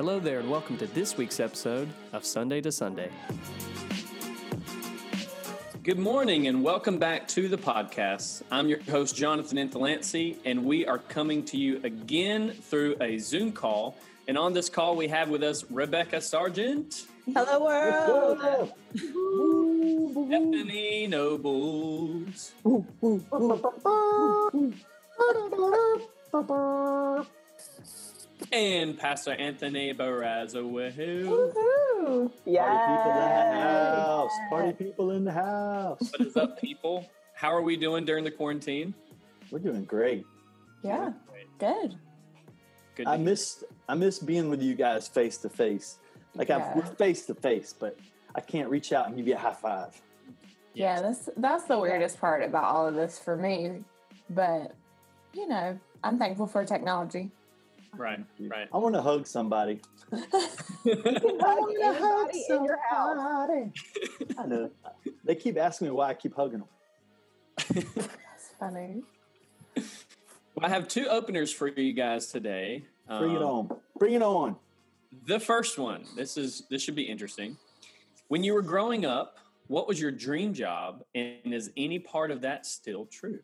Hello there, and welcome to this week's episode of Sunday to Sunday. Good morning, and welcome back to the podcast. I'm your host, Jonathan Inthelancy, and we are coming to you again through a Zoom call. And on this call, we have with us Rebecca Sargent. Hello, world. Stephanie Nobles. And Pastor Anthony Barraza. Woohoo! Yeah. Party people in the house. Party people in the house. What is up, people? How are we doing during the quarantine? We're doing great. Yeah. Good. Good. I to- miss I miss being with you guys face to face. Like Yeah. I've, we're face to face, but I can't reach out and give you a high five. Yeah, that's that's the weirdest part about all of this for me. But you know, I'm thankful for technology. Right, right. I want to hug somebody. I want to hug in your house. I know. They keep asking me why I keep hugging them. That's funny. Well, I have two openers for you guys today. Bring it Um, on. Bring it on. The first one. This is this should be interesting. When you were growing up, what was your dream job, and is any part of that still true?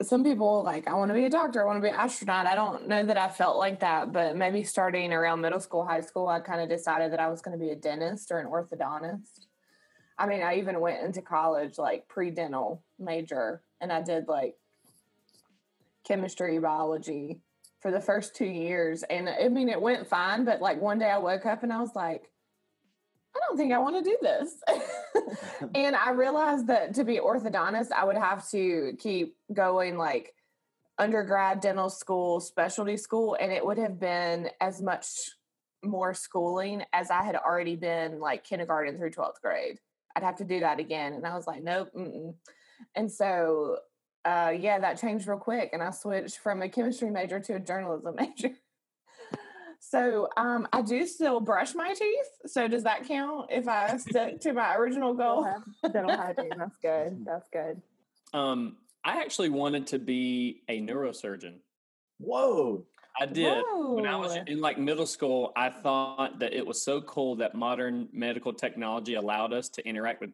Some people like, I want to be a doctor, I want to be an astronaut. I don't know that I felt like that, but maybe starting around middle school, high school, I kind of decided that I was going to be a dentist or an orthodontist. I mean, I even went into college like pre dental major and I did like chemistry, biology for the first two years. And I mean, it went fine, but like one day I woke up and I was like, don't think I want to do this. and I realized that to be orthodontist, I would have to keep going like undergrad dental school, specialty school, and it would have been as much more schooling as I had already been like kindergarten through 12th grade. I'd have to do that again. And I was like, nope. Mm-mm. And so, uh, yeah, that changed real quick. And I switched from a chemistry major to a journalism major. So um, I do still brush my teeth. So does that count if I stick to my original goal? dental hygiene. That's good. That's good. Um, I actually wanted to be a neurosurgeon. Whoa. I did. When I was in like middle school, I thought that it was so cool that modern medical technology allowed us to interact with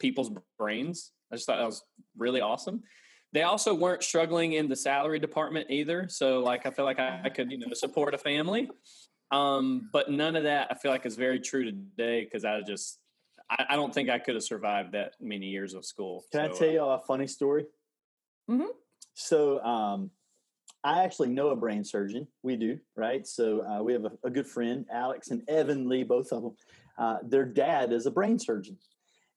people's brains. I just thought that was really awesome. They also weren't struggling in the salary department either. So like I feel like I, I could, you know, support a family. Um, but none of that I feel like is very true today because I just I, I don't think I could have survived that many years of school. Can I tell uh, you a funny story? Mhm. So, um, I actually know a brain surgeon. We do, right? So, uh, we have a, a good friend, Alex and Evan Lee, both of them. Uh, their dad is a brain surgeon.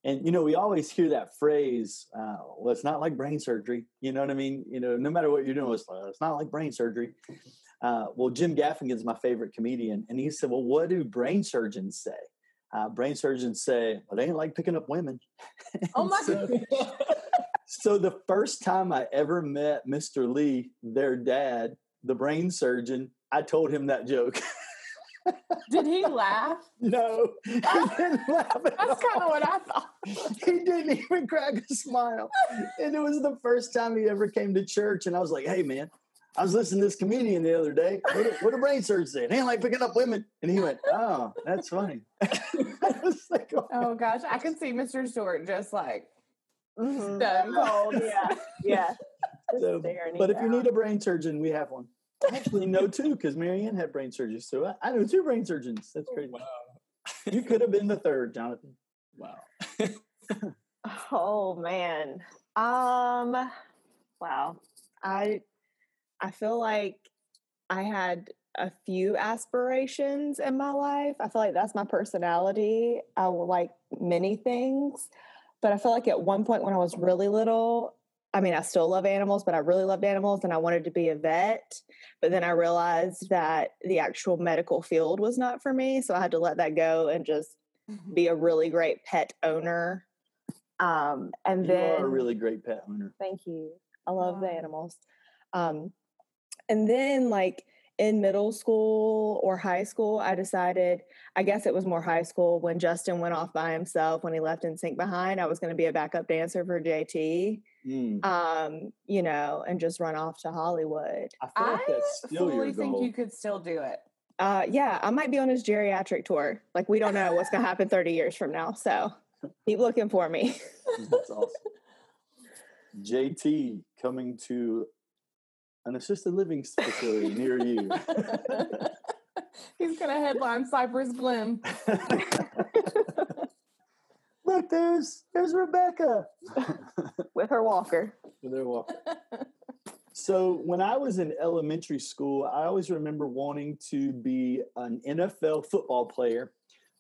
And, you know, we always hear that phrase, uh, well, it's not like brain surgery. You know what I mean? You know, no matter what you're doing, it's, uh, it's not like brain surgery. Uh, well, Jim Gaffigan's my favorite comedian. And he said, well, what do brain surgeons say? Uh, brain surgeons say, well, they ain't like picking up women. Oh my So- so the first time I ever met Mr. Lee, their dad, the brain surgeon, I told him that joke. Did he laugh? no, he didn't laugh at That's kind of what I thought. He didn't even crack a smile. And it was the first time he ever came to church. And I was like, hey, man, I was listening to this comedian the other day. What a, what a brain surgeon say? They ain't like picking up women. And he went, oh, that's funny. I was like, oh, Oh gosh, I can see Mr. Stewart just like Mhm. stone cold. Yeah. Yeah. So, but you if you need a brain surgeon, we have one. I actually know two because Marianne had brain surgery. So I, I know two brain surgeons. That's crazy. wow. You could have been the third, Jonathan. Wow. Oh man. Um wow. I I feel like I had a few aspirations in my life. I feel like that's my personality. I will like many things. But I feel like at one point when I was really little, I mean, I still love animals, but I really loved animals and I wanted to be a vet. But then I realized that the actual medical field was not for me. So I had to let that go and just be a really great pet owner. Um, and You then are a really great pet owner. Thank you. I love the animals. Um, and then, like in middle school or high school, I decided, I guess it was more high school when Justin went off by himself when he left NSYNC behind. I was going to be a backup dancer for JT, Mm. um, you know, and just run off to Hollywood. I feel like I that's still fully think goal. you could still do it. Uh, yeah, I might be on his geriatric tour. Like we don't know what's gonna happen 30 years from now. So keep looking for me. That's awesome. JT coming to an assisted living facility near you. He's gonna headline Cypress Glen. Look, there's there's Rebecca. With her walker. They're walking. So when I was in elementary school, I always remember wanting to be an NFL football player.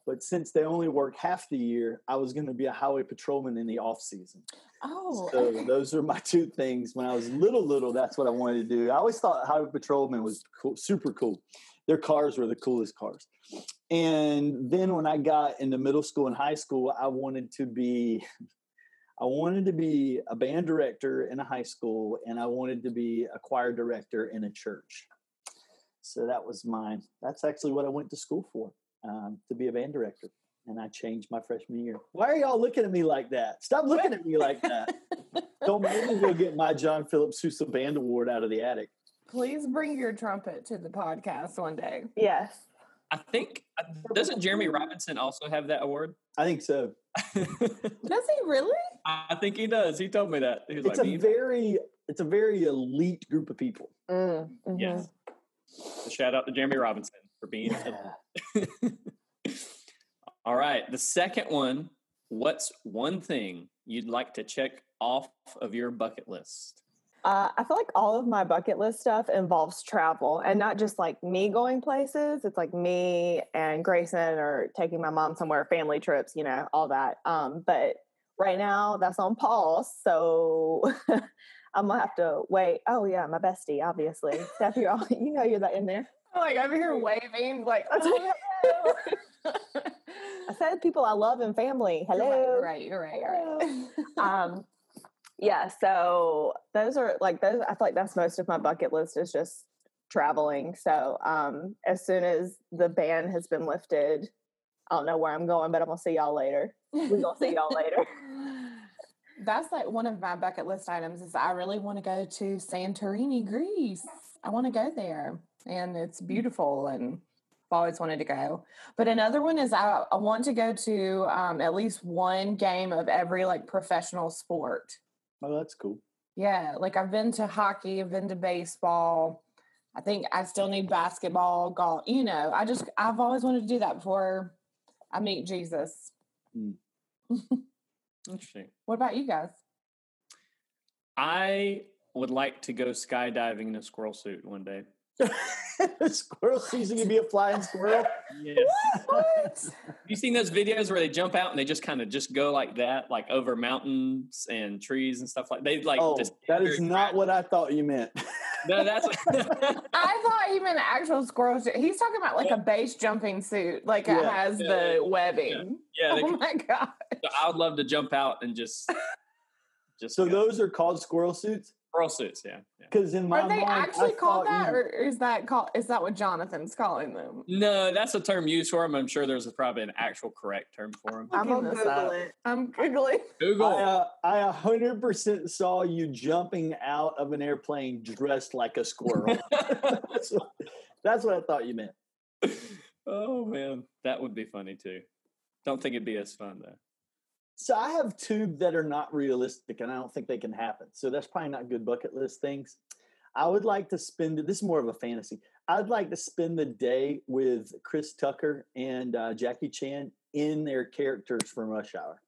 But since they only work half the year, I was going to be a highway patrolman in the off season. Oh, So those are my two things. When I was little, little, that's what I wanted to do. I always thought highway patrolman was cool, super cool. Their cars were the coolest cars. And then when I got into middle school and high school, I wanted to be I wanted to be a band director in a high school and I wanted to be a choir director in a church. So that was mine. That's actually what I went to school for, um, to be a band director. And I changed my freshman year. Why are y'all looking at me like that? Stop looking at me like that. Don't make me go get my John Philip Sousa Band Award out of the attic. Please bring your trumpet to the podcast one day. Yes. I think uh, doesn't Jeremy Robinson also have that award? I think so. Does he really? I think he does. He told me that. He It's like, a "Me- very it's a very elite group of people. Mm, mhm. yes. So shout out to Jeremy Robinson for being. All right. The second one. What's one thing you'd like to check off of your bucket list? Uh, I feel like all of my bucket list stuff involves travel and not just like me going places. It's like me and Grayson or taking my mom somewhere, family trips, you know, all that. Um, but right now that's on pause. So I'm gonna have to wait. Oh yeah, my bestie, obviously. Steph, you're all you know you're that in there. Like over here waving, like oh, I said people I love and family. Hello. You're right, you're right, you're right. You're right. um yeah so those are like those i feel like that's most of my bucket list is just traveling so um as soon as the ban has been lifted i don't know where i'm going but i'm gonna see y'all later we're gonna see y'all later That's like one of my bucket list items is I really want to go to Santorini, Greece. I want to go there and it's beautiful and I've always wanted to go. But another one is I, I want to go to um, at least one game of every like professional sport. Oh, that's cool. Yeah, like I've been to hockey, I've been to baseball. I think I still need basketball, golf. You know, I just I've always wanted to do that before I meet Jesus. Hmm. Interesting. What about you guys? I would like to go skydiving in a squirrel suit one day. squirrel season, you be a flying squirrel. Yes. What? you seen those videos where they jump out and they just kind of just go like that, like over mountains and trees and stuff like they like. oh, just that is not what I thought you meant. No, that's. I thought he meant actual squirrel suit. He's talking about like a base jumping suit, like it has Yeah, the yeah, webbing. yeah, they, Oh my god! I would love to jump out and just, just so go. those are called squirrel suits? Squirrel suits. Yeah, yeah. Because in my Are they mind, actually I called that, you- or is that called? Is that what Jonathan's calling them? No, that's a term used for them. I'm sure there's probably an actual correct term for them. i'm Looking gonna google it I'm googling. Google. I, uh, I a hundred percent saw you jumping out of an airplane dressed like a squirrel. that's, what, that's what I thought you meant. oh man, that would be funny too. Don't think it'd be as fun though. So I have two that are not realistic, and I don't think they can happen. So that's probably not good bucket list things. I would like to spend. This is more of a fantasy. I'd like to spend the day with Chris Tucker and uh, Jackie Chan in their characters from Rush Hour.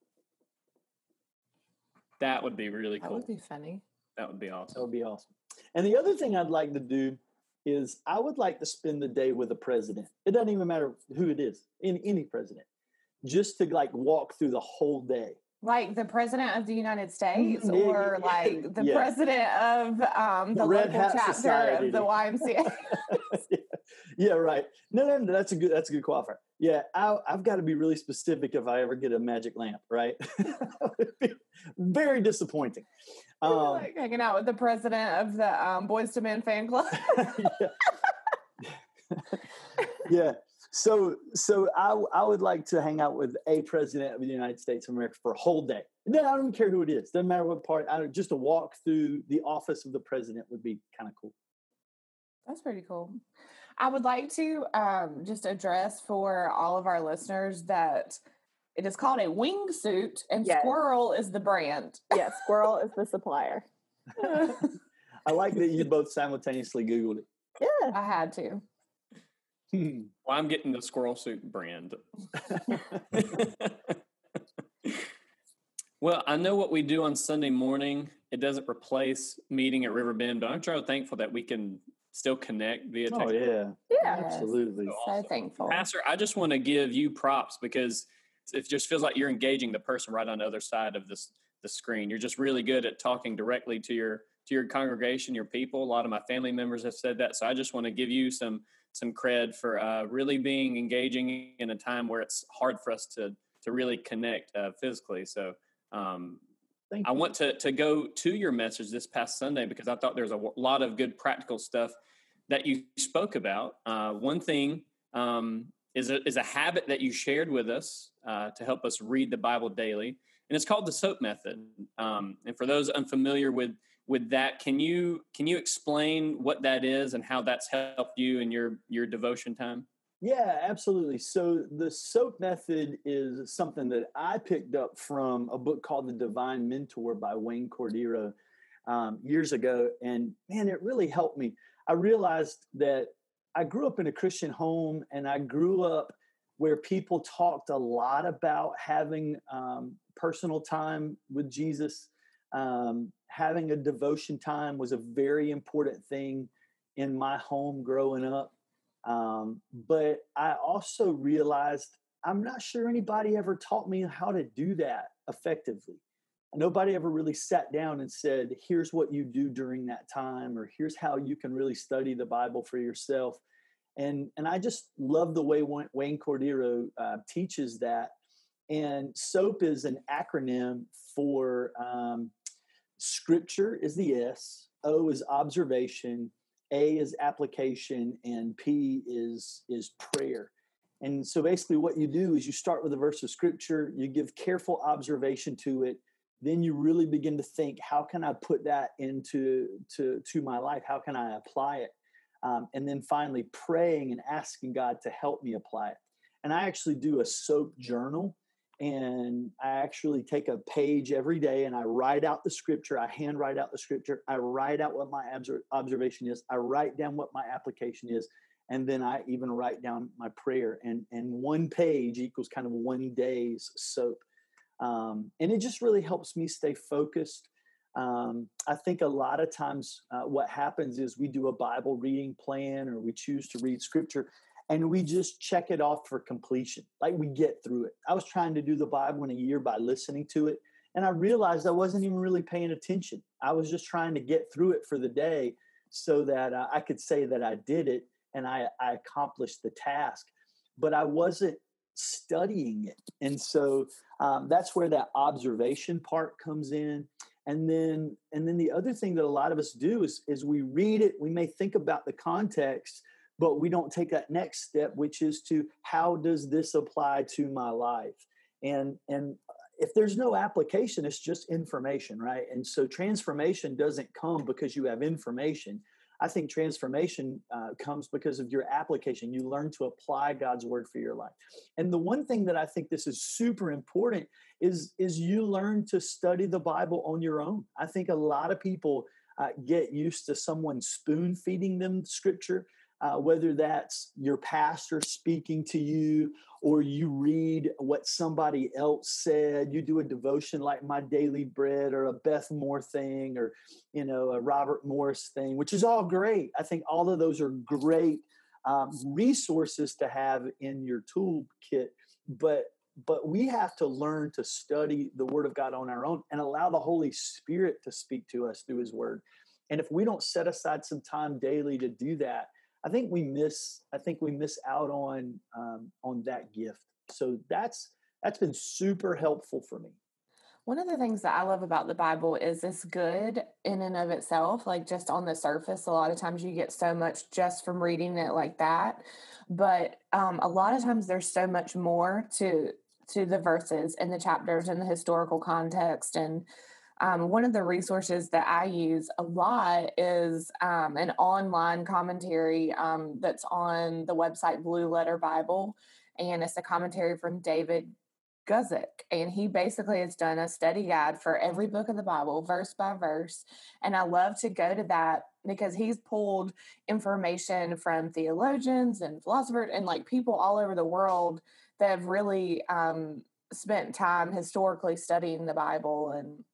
That would be really cool. That would be funny. That would be awesome. That would be awesome. And the other thing I'd like to do is I would like to spend the day with a president. It doesn't even matter who it is, any any president, just to like walk through the whole day. Like the president of the United States, or like the president of um, the, The local chapter Society. of the YMCA. yeah. yeah, right. No, no, no, that's a good that's a good qualifier. Yeah, I, I've got to be really specific if I ever get a magic lamp, right? That would be Very disappointing. Um, like hanging out with the president of the um, Boyz II Men fan club. yeah. yeah. So, so I, I would like to hang out with a president of the United States of America for a whole day. No, I don't care who it is. Doesn't matter what part. I don't, just a walk through the office of the president would be kind of cool. That's pretty cool. I would like to um, just address for all of our listeners that it is called a wingsuit and Yes. squirrel is the brand. Yeah, squirrel is the supplier. I like that you both simultaneously Googled it. Yeah. I had to. It. Well, I'm getting the squirrel suit brand. well, I know what we do on Sunday morning. It doesn't replace meeting at Riverbend, but I'm so thankful that we can still connect via oh yeah, Yeah. Absolutely. So So thankful. Pastor, I just want to give you props because it just feels like you're engaging the person right on the other side of this the screen. You're just really good at talking directly to your to your congregation, your people. A lot of my family members have said that, so I just want to give you some some cred for uh, really being engaging in a time where it's hard for us to to really connect uh, physically. So. Um, Thank I want to to go to your message this past Sunday because I thought there's a w- lot of good practical stuff that you spoke about. Uh, one thing um, is a is a habit that you shared with us uh, to help us read the Bible daily, and it's called the SOAP method. Um, and for those unfamiliar with with that, can you can you explain what that is and how that's helped you in your your devotion time? Yeah, absolutely. So the SOAP method is something that I picked up from a book called The Divine Mentor by Wayne Cordeiro um, years ago. And man, it really helped me. I realized that I grew up in a Christian home and I grew up where people talked a lot about having um, personal time with Jesus. Um, having a devotion time was a very important thing in my home growing up. Um, but I also realized I'm not sure anybody ever taught me how to do that effectively. Nobody ever really sat down and said, here's what you do during that time, or here's how you can really study the Bible for yourself. And, and I just love the way Wayne Cordeiro uh, teaches that. And SOAP is an acronym for um, Scripture is the S, O is observation, a is application and P is is prayer. And so basically what you do is you start with a verse of scripture, you give careful observation to it, then you really begin to think how can I put that into to to my life? How can I apply it? Um, and then finally praying and asking God to help me apply it. And I actually do a soap journal and I actually take a page every day and I write out the scripture. I hand write out the scripture. I write out what my obser- observation is. I write down what my application is, and then I even write down my prayer. And and one page equals kind of one day's soap, um, and it just really helps me stay focused. Um, I think a lot of times uh, what happens is we do a Bible reading plan or we choose to read scripture and we just check it off for completion. Like we get through it. I was trying to do the Bible in a year by listening to it, and I realized I wasn't even really paying attention. I was just trying to get through it for the day so that uh, I could say that I did it and I, I accomplished the task, but I wasn't studying it. And so um, that's where that observation part comes in. And then, and then the other thing that a lot of us do is, is we read it. We may think about the context, but we don't take that next step which is to how does this apply to my life? And and if there's no application it's just information right? And so transformation doesn't come because you have information. I think transformation uh, comes because of your application. You learn to apply god's word for your life. And the one thing that i think this is super important is is you learn to study the bible on your own. I think a lot of people uh, get used to someone spoon feeding them scripture uh, whether that's your pastor speaking to you or you read what somebody else said you do a devotion like my daily bread or a beth moore thing or you know a robert morris thing which is all great. I think all of those are great um, resources to have in your toolkit but but we have to learn to study the word of god on our own and allow the holy spirit to speak to us through his word. And if we don't set aside some time daily to do that I think we miss I think we miss out on um, on that gift. So that's that's been super helpful for me. One of the things that I love about the Bible is it's good in and of itself, like just on the surface. A lot of times you get so much just from reading it like that, but um, a lot of times there's so much more to to the verses and the chapters and the historical context and um, one of the resources that I use a lot is um, an online commentary um, that's on the website Blue Letter Bible. And it's a commentary from David Guzik. And he basically has done a study guide for every book of the Bible, verse by verse. And I love to go to that because he's pulled information from theologians and philosophers and like people all over the world that have really um, spent time historically studying the Bible and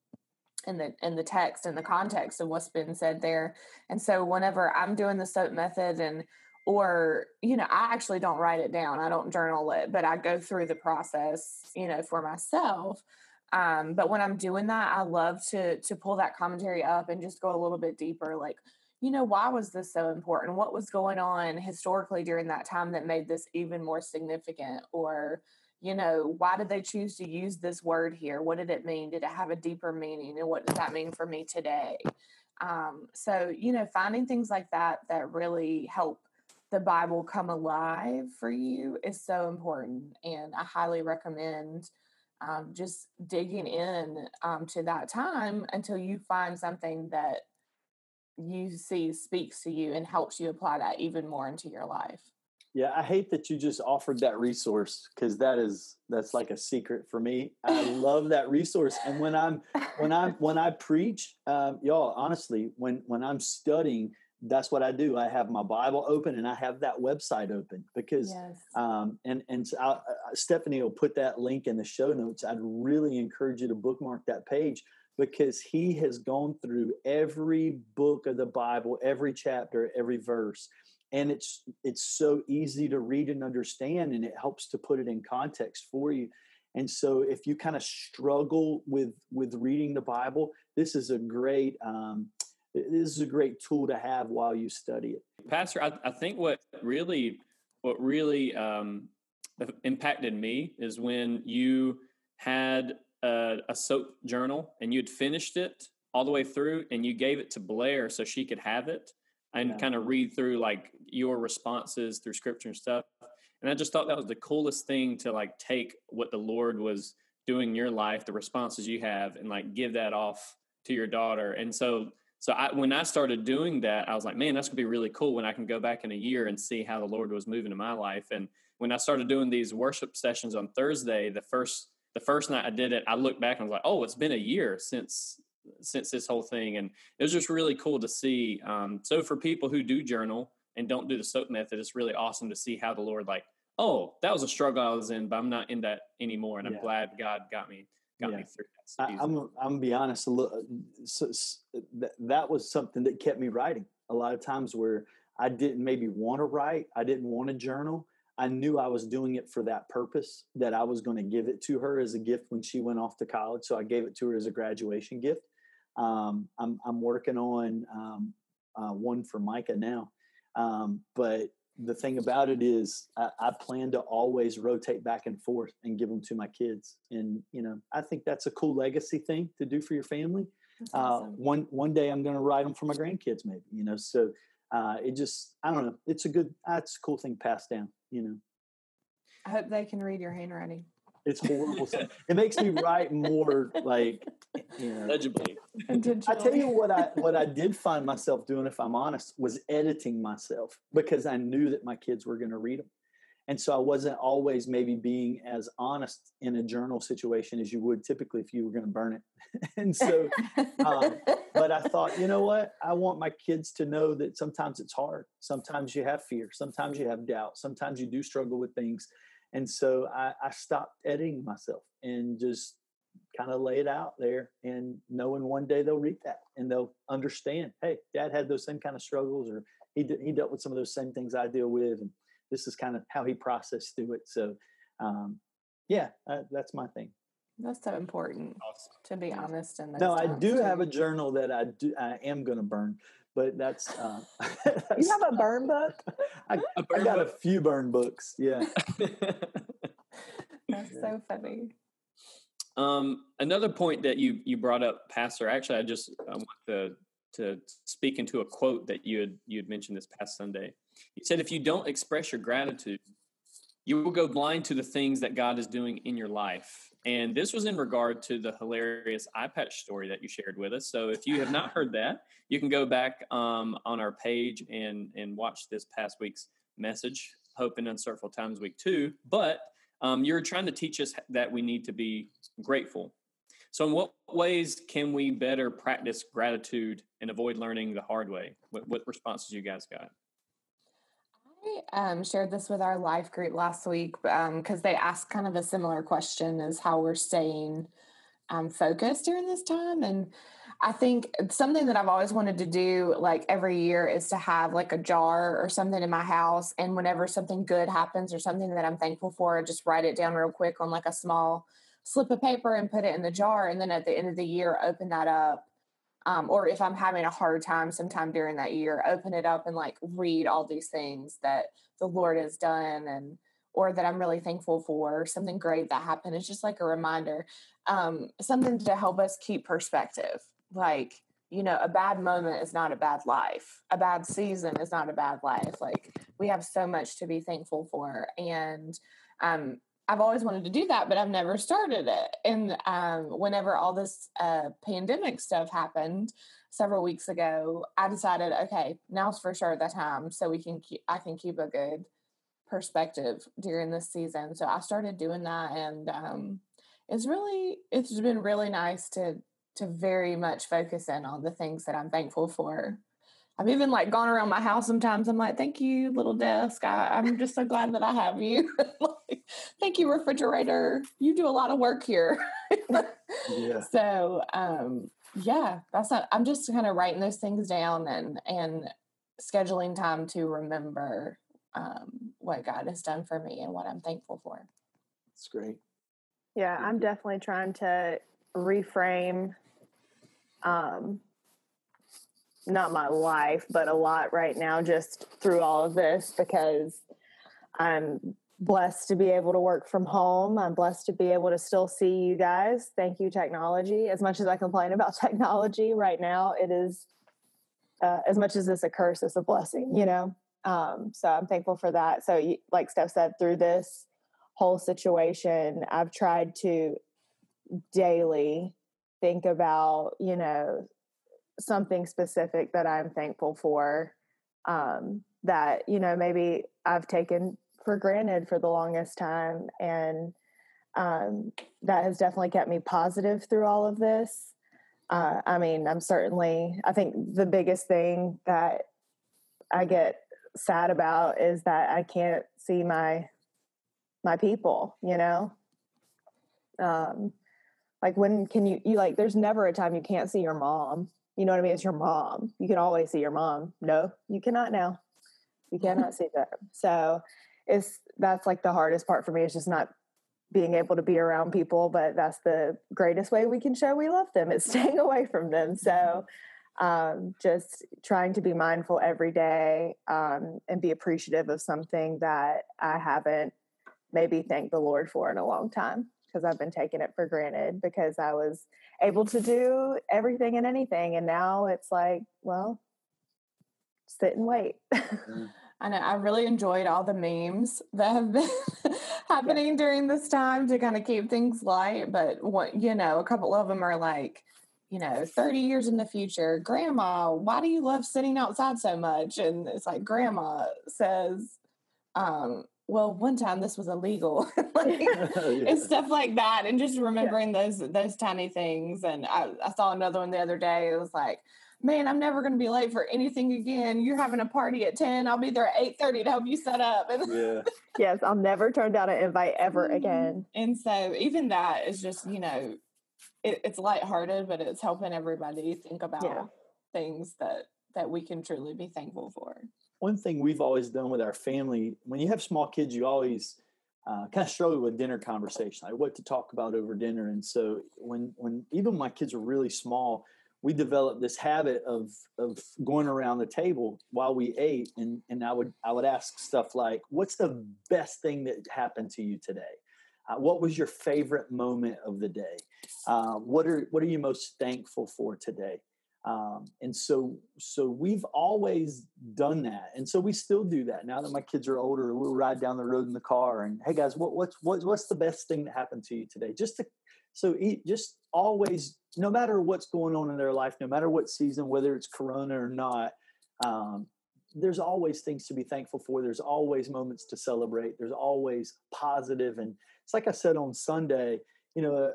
in the in the text and the context of what's been said there. And so whenever I'm doing the SOAP method and or you know I actually don't write it down, I don't journal it, but I go through the process, you know, for myself. Um, but when I'm doing that, I love to to pull that commentary up and just go a little bit deeper, like you know, why was this so important? What was going on historically during that time that made this even more significant? Or you know, why did they choose to use this word here? What did it mean? Did it have a deeper meaning? And what does that mean for me today? Um, so, you know, finding things like that that really help the Bible come alive for you is so important. And I highly recommend um, just digging in um, to that time until you find something that you see speaks to you and helps you apply that even more into your life. Yeah, I hate that you just offered that resource because that is that's like a secret for me. I love that resource, and when I'm when I'm when I preach, um, y'all, honestly, when when I'm studying, that's what I do. I have my Bible open and I have that website open because, yes. um, and and so I, uh, Stephanie will put that link in the show notes. I'd really encourage you to bookmark that page because he has gone through every book of the Bible, every chapter, every verse and it's it's so easy to read and understand and it helps to put it in context for you. And so if you kind of struggle with with reading the bible this is a great um, this is a great tool to have while you study it. Pastor i, I think what really what really um, impacted me is when you had a, a soap journal and you'd finished it all the way through and you gave it to blair so she could have it and yeah. kind of read through like your responses through scripture and stuff. And I just thought that was the coolest thing to like take what the Lord was doing in your life, the responses you have, and like give that off to your daughter. And so, so I, when I started doing that, I was like, man, that's gonna be really cool when I can go back in a year and see how the Lord was moving in my life. And when I started doing these worship sessions on Thursday, the first the first night I did it, I looked back and was like, oh, it's been a year since since this whole thing, and it was just really cool to see. Um, so for people who do journal and don't do the soap method, it's really awesome to see how the Lord like, oh, that was a struggle I was in, but I'm not in that anymore, and I'm glad God got me got yeah. me through that. I, am I'm gonna be honest. So, so, that was something that kept me writing. A lot of times where I didn't maybe want to write, I didn't want to journal. I knew I was doing it for that purpose, that I was going to give it to her as a gift when she went off to college. So I gave it to her as a graduation gift. Um, I'm, I'm working on um, uh, one for Micah now. Um, but the thing about it is, I, I, plan to always rotate back and forth and give them to my kids. And, you know, I think that's a cool legacy thing to do for your family. Uh, awesome. one, one day I'm going to write them for my grandkids, maybe, you know, so uh, it just, I don't know. It's a good, that's a cool thing passed down, you know. I hope they can read your handwriting. It's horrible. it makes me write more like you know, legibly. I tell you what I what I did find myself doing, if I'm honest, was editing myself because I knew that my kids were going to read them, and so I wasn't always maybe being as honest in a journal situation as you would typically if you were going to burn it. and so, um, but I thought, you know what? I want my kids to know that sometimes it's hard. Sometimes you have fear. Sometimes you have doubt. Sometimes you do struggle with things and so I, I stopped editing myself and just kind of lay it out there and knowing one day they'll read that and they'll understand, hey, dad had those same kind of struggles or he, did, he dealt with some of those same things I deal with. And this is kind of how he processed through it. So, um, yeah, uh, that's my thing. That's so important awesome. to be honest. And no, I do too. have a journal that I do. I am going to burn, but that's, uh, that's you have a burn book. I, I got book. a few burn books. Yeah, that's so funny. Um, another point that you you brought up, Pastor. Actually, I just I want to to speak into a quote that you had you had mentioned this past Sunday. You said if you don't express your gratitude, you will go blind to the things that God is doing in your life. And this was in regard to the hilarious eye patch story that you shared with us. So if you have not heard that, you can go back um, on our page and and watch this past week's message, Hope in Uncertain Times Week Two. But um, you're trying to teach us that we need to be grateful. So, in what ways can we better practice gratitude and avoid learning the hard way? What, what responses you guys got? I um, shared this with our life group last week because um, they asked kind of a similar question as how we're staying um, focused during this time. And I think something that I've always wanted to do, like every year, is to have like a jar or something in my house. And whenever something good happens or something that I'm thankful for, I just write it down real quick on like a small slip of paper and put it in the jar. And then at the end of the year, open that up um, or if I'm having a hard time sometime during that year, open it up and like read all these things that the Lord has done and or that I'm really thankful for, something great that happened. It's just like a reminder, um, something to help us keep perspective. Like, you know, a bad moment is not a bad life. A bad season is not a bad life. Like, we have so much to be thankful for. And um, I've always wanted to do that, but I've never started it. And um, whenever all this uh, pandemic stuff happened several weeks ago, I decided, okay, now's for sure the time, so we can keep, I can keep a good perspective during this season. So I started doing that, and um, it's really it's been really nice to to very much focus in on the things that I'm thankful for I've even like gone around my house sometimes. I'm like, thank you, little desk. I, am just so glad that I have you. like, thank you, refrigerator. You do a lot of work here. yeah. So um, yeah, that's not, I'm just kind of writing those things down and and scheduling time to remember um, what God has done for me and what I'm thankful for. It's great. Yeah, I'm definitely trying to reframe um, not my life, but a lot right now just through all of this because I'm blessed to be able to work from home. I'm blessed to be able to still see you guys. Thank you, technology. As much as I complain about technology right now, it is uh, as much as it's a curse, it's a blessing, you know? Um, so I'm thankful for that. So, like Steph said, through this whole situation, I've tried to daily think about, you know, something specific that I'm thankful for um, that, you know, maybe I've taken for granted for the longest time. And um, that has definitely kept me positive through all of this. Uh, I mean, I'm certainly, I think the biggest thing that I get sad about is that I can't see my my people, you know. Um like when can you you like there's never a time you can't see your mom you know what I mean? It's your mom. You can always see your mom. No, you cannot now. You cannot see them. So it's that's like the hardest part for me is just not being able to be around people, but that's the greatest way we can show we love them is staying away from them. So um, just trying to be mindful every day um, and be appreciative of something that I haven't maybe thanked the Lord for in a long time because I've been taking it for granted because I was able to do everything and anything. And now it's like, well, sit and wait. I know I really enjoyed all the memes that have been happening yeah. during this time to kind of keep things light. But what you know, a couple of them are like, you know, 30 years in the future, grandma, why do you love sitting outside so much? And it's like grandma says, um, well, one time this was illegal, like, yeah. and stuff like that, and just remembering yeah. those those tiny things. And I, I saw another one the other day. It was like, man, I'm never going to be late for anything again. You're having a party at ten. I'll be there at eight thirty to help you set up. yeah. yes, I'll never turn down an invite ever mm-hmm. again. And so even that is just you know, it, it's lighthearted, but it's helping everybody think about yeah. things that that we can truly be thankful for one thing we've always done with our family when you have small kids you always uh, kind of struggle with dinner conversation like what to talk about over dinner and so when when even my kids were really small we developed this habit of of going around the table while we ate and and i would i would ask stuff like what's the best thing that happened to you today uh, what was your favorite moment of the day uh, what are what are you most thankful for today Um, and so, so we've always done that, and so we still do that. Now that my kids are older, we'll ride down the road in the car, and hey guys, what, what's what's what's the best thing that happened to you today? Just to so just always, no matter what's going on in their life, no matter what season, whether it's Corona or not, um, there's always things to be thankful for. There's always moments to celebrate. There's always positive, and it's like I said on Sunday. You know, a,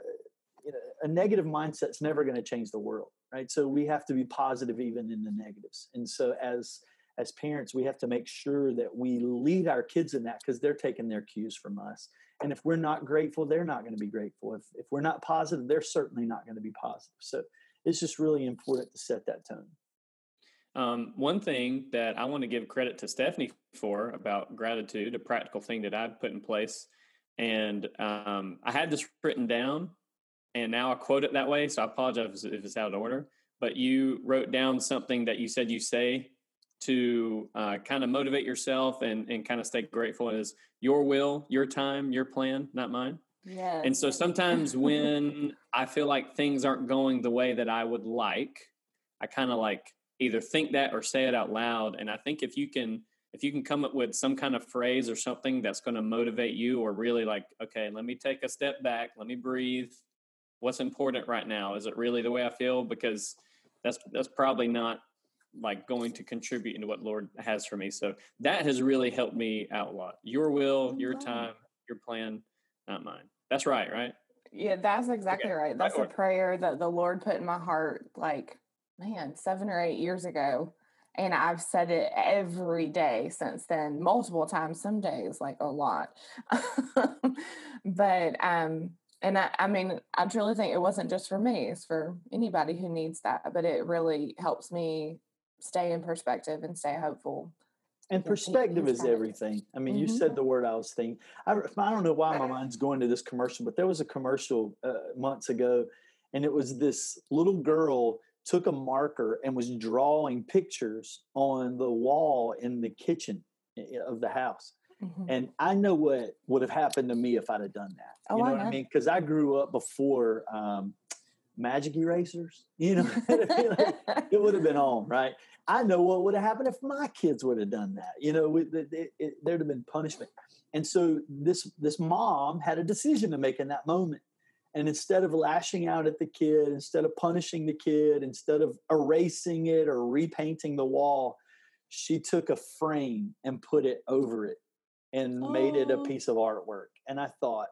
you know, a negative mindset's never going to change the world right so we have to be positive even in the negatives and so as as parents we have to make sure that we lead our kids in that because they're taking their cues from us and if we're not grateful they're not going to be grateful if, if we're not positive they're certainly not going to be positive so it's just really important to set that tone um, one thing that I want to give credit to Stephanie for about gratitude, a practical thing that I've put in place, and um, I had this written down, and now I quote it that way. So I apologize if it's out of order. But you wrote down something that you said you say to uh, kind of motivate yourself and, and kind of stay grateful is your will, your time, your plan, not mine. Yeah. And so sometimes when I feel like things aren't going the way that I would like, I kind of like either think that or say it out loud. And I think if you can if you can come up with some kind of phrase or something that's going to motivate you or really like, okay, let me take a step back, let me breathe, what's important right now is it really the way i feel because that's that's probably not like going to contribute into what lord has for me. So that has really helped me out a lot. Your will your time your plan not mine. That's right right? Yeah that's exactly okay. right. That's right. a prayer that the lord put in my heart like man seven or eight years ago. And I've said it every day since then, multiple times, some days like a lot. but um and I, I mean, I truly think it wasn't just for me; it's for anybody who needs that. But it really helps me stay in perspective and stay hopeful. And perspective is everything. I mean, mm-hmm. you said the word I was thinking. I, I don't know why my mind's going to this commercial, but there was a commercial uh, months ago, and it was this little girl took a marker and was drawing pictures on the wall in the kitchen eh, of the house Mm-hmm. And I know what would have happened to me if I'd have done that. Oh, you know I what I mean? Because I grew up before um, magic erasers. You know, it would have been on, right? I know what would have happened if my kids would have done that. You know, it, it, it, there'd have been punishment. And so this this mom had a decision to make in that moment. And instead of lashing out at the kid, instead of punishing the kid, instead of erasing it or repainting the wall, she took a frame and put it over it and oh. made it a oh. piece of artwork. And I thought,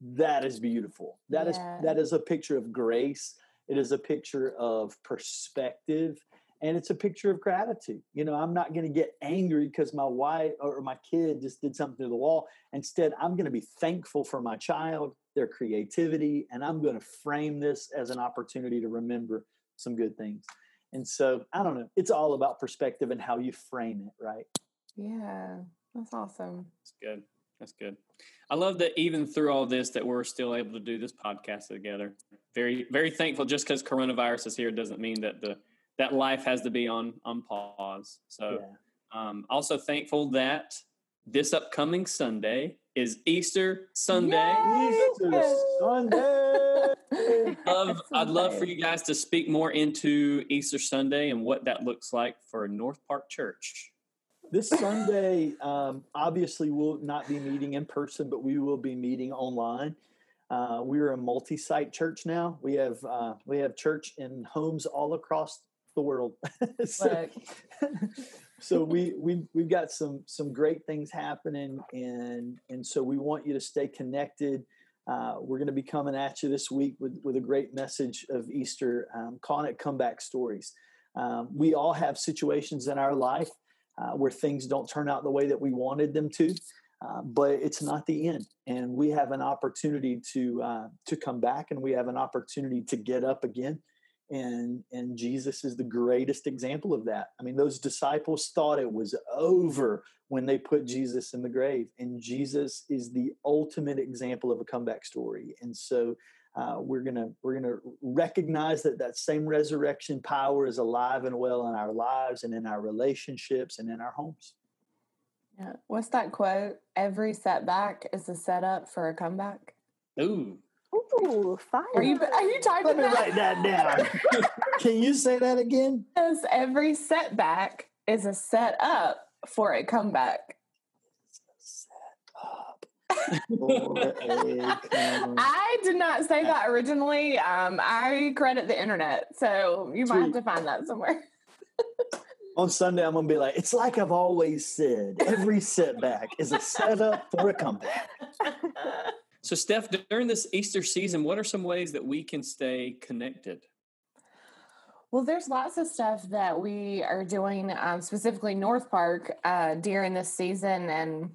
that is beautiful. That yeah. is that is a picture of grace. It is a picture of perspective and it's a picture of gratitude. You know, I'm not going to get angry because my wife or my kid just did something to the wall. Instead, I'm going to be thankful for my child, their creativity, and I'm going to frame this as an opportunity to remember some good things. And so, I don't know, it's all about perspective and how you frame it, right? Yeah. That's awesome. That's good. That's good. I love that even through all this that we're still able to do this podcast together. Very, very thankful. Just because coronavirus is here doesn't mean that the that life has to be on on pause. So, yeah. um, also thankful that this upcoming Sunday is Easter Sunday. Yay! Easter Sunday. love, I'd love for you guys to speak more into Easter Sunday and what that looks like for North Park Church this Sunday, um, obviously, we'll not be meeting in person, but we will be meeting online. Uh, we're a multi-site church now. We have uh, we have church in homes all across the world. so, so we we we've got some some great things happening, and and so we want you to stay connected. Uh, we're going to be coming at you this week with with a great message of Easter, um, calling it comeback stories. Um, we all have situations in our life uh, where things don't turn out the way that we wanted them to. Uh, but it's not the end, and we have an opportunity to uh, to come back, and we have an opportunity to get up again. And and Jesus is the greatest example of that. I mean, those disciples thought it was over when they put Jesus in the grave, and Jesus is the ultimate example of a comeback story. And so uh, we're gonna we're gonna recognize that that same resurrection power is alive and well in our lives and in our relationships and in our homes. Yeah. What's that quote? Every setback is a setup for a comeback. Ooh. Ooh, fire. Are you are you typing Let me that? write that down. Can you say that again? Because every setback is a setup for a comeback. For a come- I did not say that originally. Um, I credit the internet, so you might have to find that somewhere. On Sunday, I'm gonna be like, it's like I've always said. Every setback is a setup for a comeback. So, Steph, during this Easter season, what are some ways that we can stay connected? Well, there's lots of stuff that we are doing, um, specifically North Park, uh, during this season. And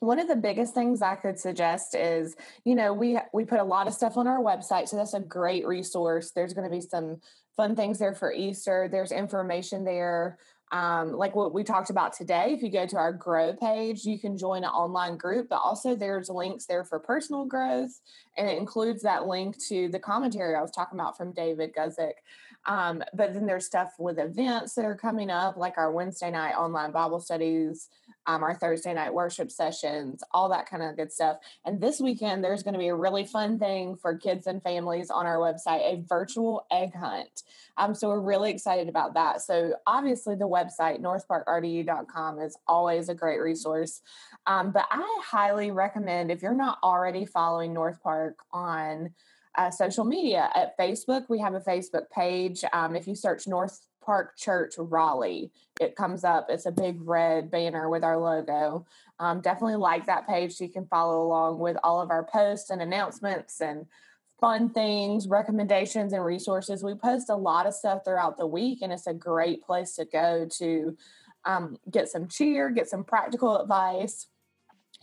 one of the biggest things I could suggest is, you know, we we put a lot of stuff on our website, so that's a great resource. There's going to be some fun things there for Easter. There's information there. Um, like what we talked about today, if you go to our grow page, you can join an online group, but also there's links there for personal growth, and it includes that link to the commentary I was talking about from David Guzik. Um, but then there's stuff with events that are coming up, like our Wednesday night online Bible studies, um, our Thursday night worship sessions, all that kind of good stuff. And this weekend, there's going to be a really fun thing for kids and families on our website a virtual egg hunt. Um, so we're really excited about that. So obviously, the website, northparkrdu.com, is always a great resource. Um, but I highly recommend if you're not already following North Park on uh, social media. At Facebook, we have a Facebook page. Um, if you search North Park Church Raleigh, it comes up. It's a big red banner with our logo. Um, definitely like that page so you can follow along with all of our posts and announcements and fun things, recommendations, and resources. We post a lot of stuff throughout the week, and it's a great place to go to um, get some cheer, get some practical advice,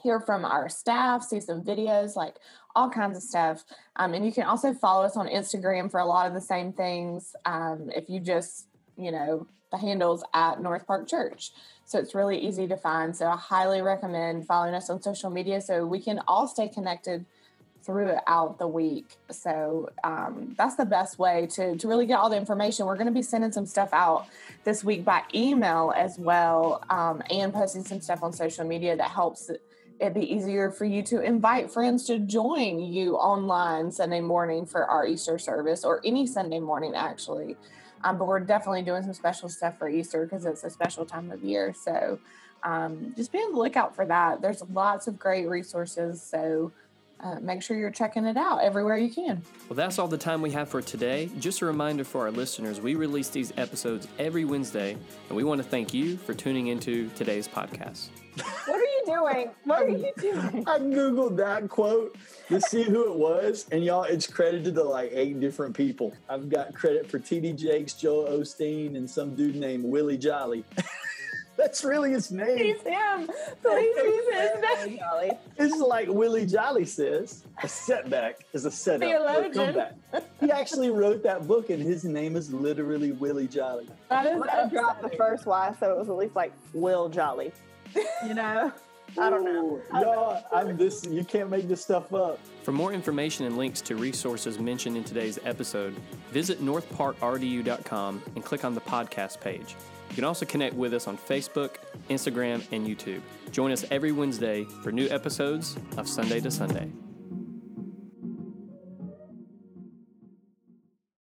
hear from our staff, see some videos, like all kinds of stuff. Um, and you can also follow us on Instagram for a lot of the same things. Um, if you just, you know, the handles at North Park Church. So it's really easy to find. So I highly recommend following us on social media so we can all stay connected throughout the week. So um, that's the best way to, to really get all the information. We're going to be sending some stuff out this week by email as well um, and posting some stuff on social media that helps it be easier for you to invite friends to join you online Sunday morning for our Easter service or any Sunday morning, actually. Um, but we're definitely doing some special stuff for Easter because it's a special time of year. So um, just be on the lookout for that. There's lots of great resources. So uh, make sure you're checking it out everywhere you can. Well, that's all the time we have for today. Just a reminder for our listeners we release these episodes every Wednesday, and we want to thank you for tuning into today's podcast. What are you doing? What are you doing? I googled that quote to see who it was, and y'all, it's credited to like eight different people. I've got credit for T.D. Jakes, Joel Osteen, and some dude named Willie Jolley. That's really his name. He's him. Please use his name. Jolly. It's like Willie Jolley says, a setback is a setup for a Theologian. comeback. He actually wrote that book, and his name is literally Willie Jolley. I'm gonna the first Y so it was at least like Will Jolly. You know? I don't know. Ooh, Y'all, I'm this. You can't make this stuff up. For more information and links to resources mentioned in today's episode, visit northparkrdu.com and click on the podcast page. You can also connect with us on Facebook, Instagram, and YouTube. Join us every Wednesday for new episodes of Sunday to Sunday.